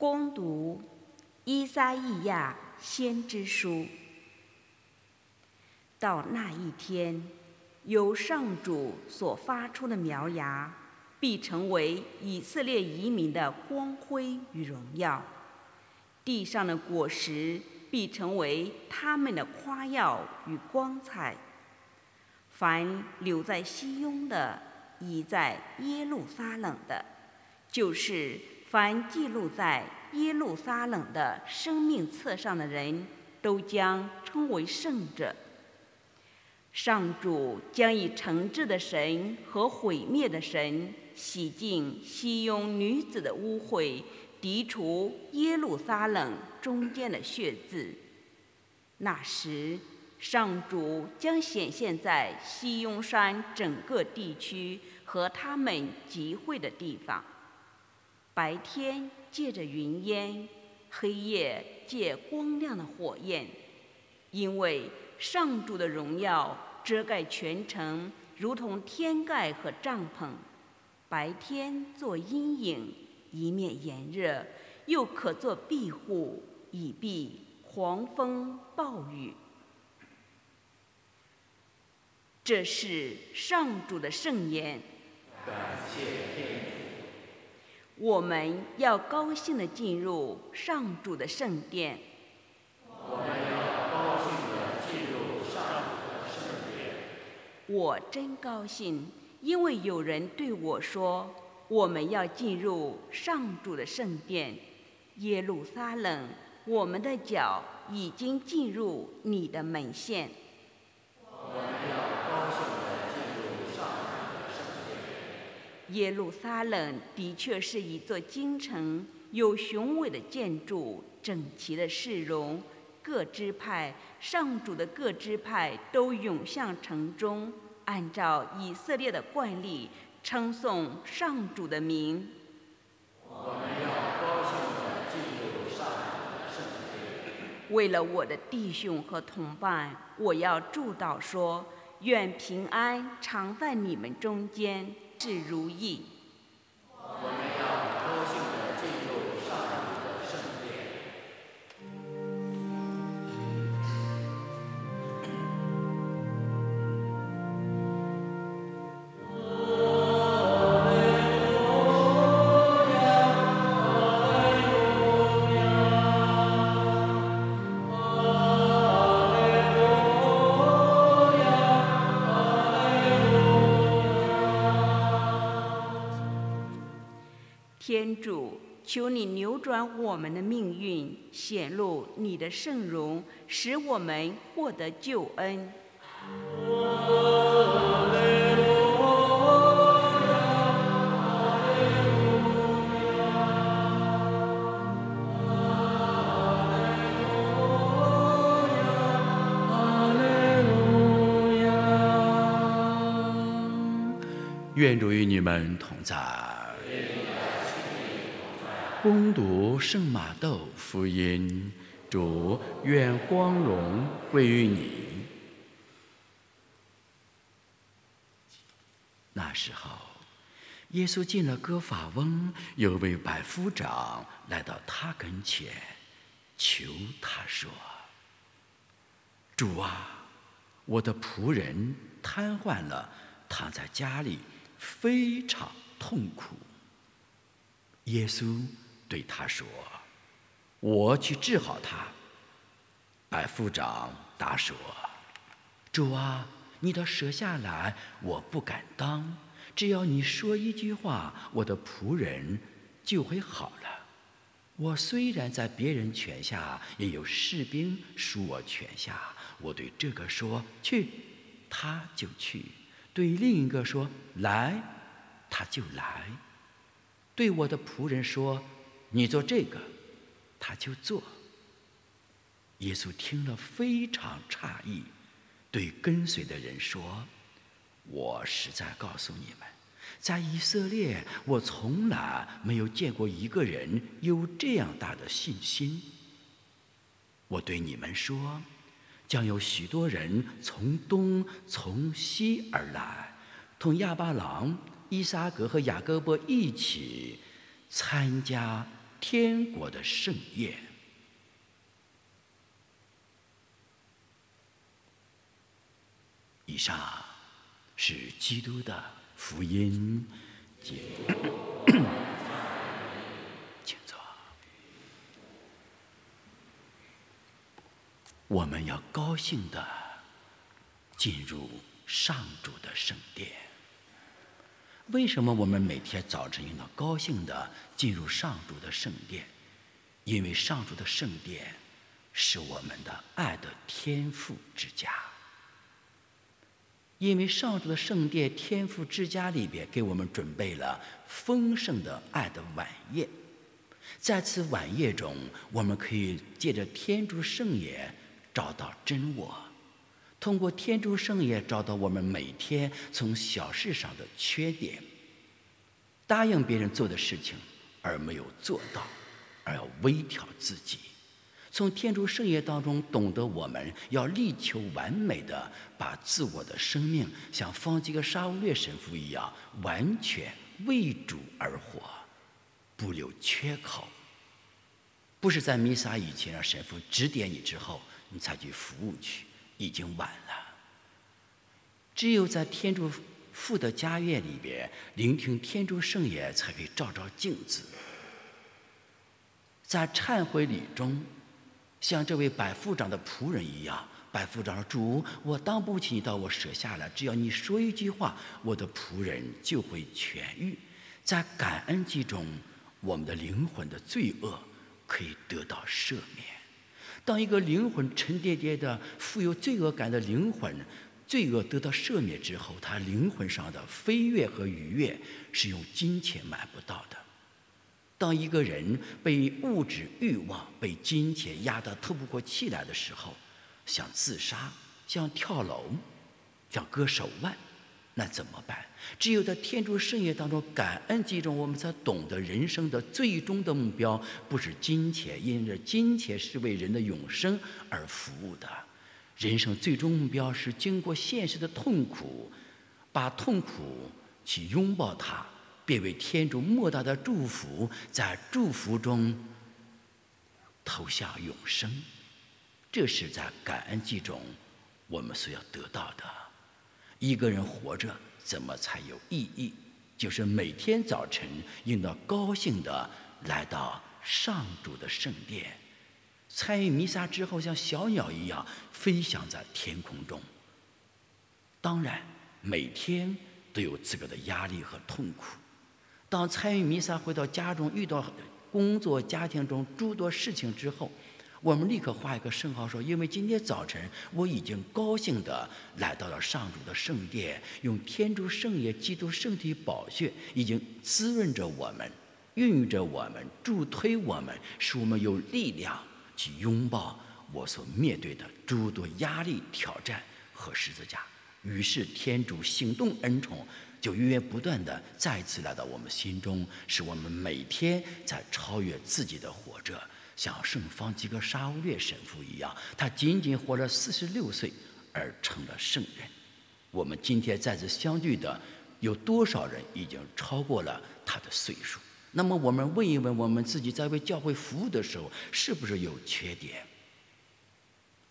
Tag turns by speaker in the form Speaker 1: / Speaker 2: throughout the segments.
Speaker 1: 攻读伊撒意亚先知书。到那一天，由上主所发出的苗芽，必成为以色列移民的光辉与荣耀；地上的果实必成为他们的夸耀与光彩。凡留在西雍的，已在耶路撒冷的，就是凡记录在耶路撒冷的生命册上的人，都将称为圣者。上主将以惩治的神和毁灭的神洗净西雍女子的污秽，涤除耶路撒冷中间的血渍。那时，上主将显现在西雍山整个地区和他们集会的地方。白天借着云烟，黑夜借光亮的火焰，因为。上主的荣耀遮盖全城，如同天盖和帐篷。白天做阴影，以免炎热；又可做庇护，以避狂风暴雨。这是上主的圣言。我们要高兴地进入上主的圣殿。
Speaker 2: 我们要高兴地进入上主的圣殿。
Speaker 1: 我真高兴，因为有人对我说：“我们要进入上主的圣殿，耶路撒冷，我们的脚已经进入你的门线。”
Speaker 2: 我们要高兴地进入上主的圣殿。
Speaker 1: 耶路撒冷的确是一座京城，有雄伟的建筑，整齐的市容。各支派上主的各支派都涌向城中，按照以色列的惯例称颂上主的名。
Speaker 2: 我们要高兴地进入上主的圣殿。
Speaker 1: 为了我的弟兄和同伴，我要祝祷说：愿平安常在你们中间，事如意。天主，求你扭转我们的命运，显露你的圣容，使我们获得救恩。
Speaker 3: 愿主与你们同在。攻读圣马窦福音，主愿光荣归于你。那时候，耶稣进了哥法翁，有位百夫长来到他跟前，求他说：“主啊，我的仆人瘫痪了，躺在家里，非常痛苦。”耶稣。对他说：“我去治好他。”百夫长答说：“主啊，你的舍下来，我不敢当。只要你说一句话，我的仆人就会好了。我虽然在别人权下，也有士兵属我权下。我对这个说去，他就去；对另一个说来，他就来；对我的仆人说。”你做这个，他就做。耶稣听了非常诧异，对跟随的人说：“我实在告诉你们，在以色列，我从来没有见过一个人有这样大的信心。我对你们说，将有许多人从东从西而来，同亚巴郎、伊撒格和雅各伯一起参加。”天国的盛宴。以上是基督的福音。请坐。我们要高兴的进入上主的圣殿。为什么我们每天早晨应当高兴的进入上主的圣殿？因为上主的圣殿是我们的爱的天父之家。因为上主的圣殿天父之家里边给我们准备了丰盛的爱的晚宴，在此晚宴中，我们可以借着天主圣言找到真我，通过天主圣言找到我们每天从小事上的缺点，答应别人做的事情而没有做到，而要微调自己。从天主圣业当中懂得，我们要力求完美的把自我的生命像方济各沙乌略神父一样，完全为主而活，不留缺口。不是在弥撒以前让神父指点你之后，你才去服务去，已经晚了。只有在天主父的家院里边聆听天主圣言，才可以照照镜子，在忏悔礼中。像这位百夫长的仆人一样，百夫长说：“主，我当不起你到我舍下来，只要你说一句话，我的仆人就会痊愈。”在感恩祭中，我们的灵魂的罪恶可以得到赦免。当一个灵魂沉甸甸的、富有罪恶感的灵魂，罪恶得到赦免之后，他灵魂上的飞跃和愉悦是用金钱买不到的。当一个人被物质欲望、被金钱压得透不过气来的时候，想自杀、想跳楼、想割手腕，那怎么办？只有在天主圣业当中感恩记中，我们才懂得人生的最终的目标不是金钱，因为金钱是为人的永生而服务的。人生最终目标是经过现实的痛苦，把痛苦去拥抱它。变为天主莫大的祝福，在祝福中投向永生，这是在感恩祭中我们所要得到的。一个人活着怎么才有意义？就是每天早晨应当高兴的来到上主的圣殿，参与弥撒之后，像小鸟一样飞翔在天空中。当然，每天都有自个的压力和痛苦。当参与弥撒回到家中，遇到工作、家庭中诸多事情之后，我们立刻画一个圣号，说：“因为今天早晨我已经高兴地来到了上主的圣殿，用天主圣业、基督圣体宝血已经滋润着我们，孕育着我们，助推我们，使我们有力量去拥抱我所面对的诸多压力、挑战和十字架。”于是天主行动恩宠。就源源不断的再次来到我们心中，使我们每天在超越自己的活着，像圣方济各沙乌略神父一样，他仅仅活了四十六岁而成了圣人。我们今天在此相聚的有多少人已经超过了他的岁数？那么我们问一问我们自己，在为教会服务的时候，是不是有缺点？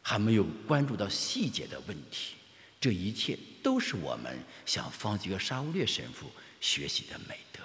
Speaker 3: 还没有关注到细节的问题？这一切都是我们向方济各沙乌略神父学习的美德，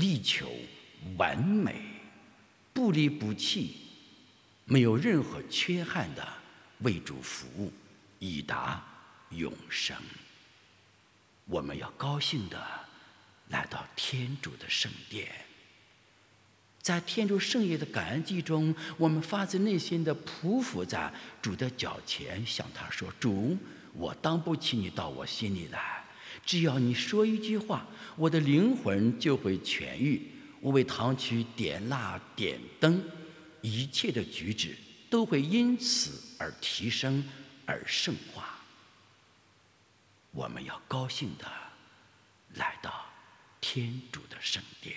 Speaker 3: 力求完美，不离不弃，没有任何缺憾的为主服务，以达永生。我们要高兴的来到天主的圣殿，在天主圣业的感恩祭中，我们发自内心的匍匐在主的脚前，向他说：“主。”我当不起你到我心里来，只要你说一句话，我的灵魂就会痊愈。我为堂区点蜡点灯，一切的举止都会因此而提升而圣化。我们要高兴的来到天主的圣殿。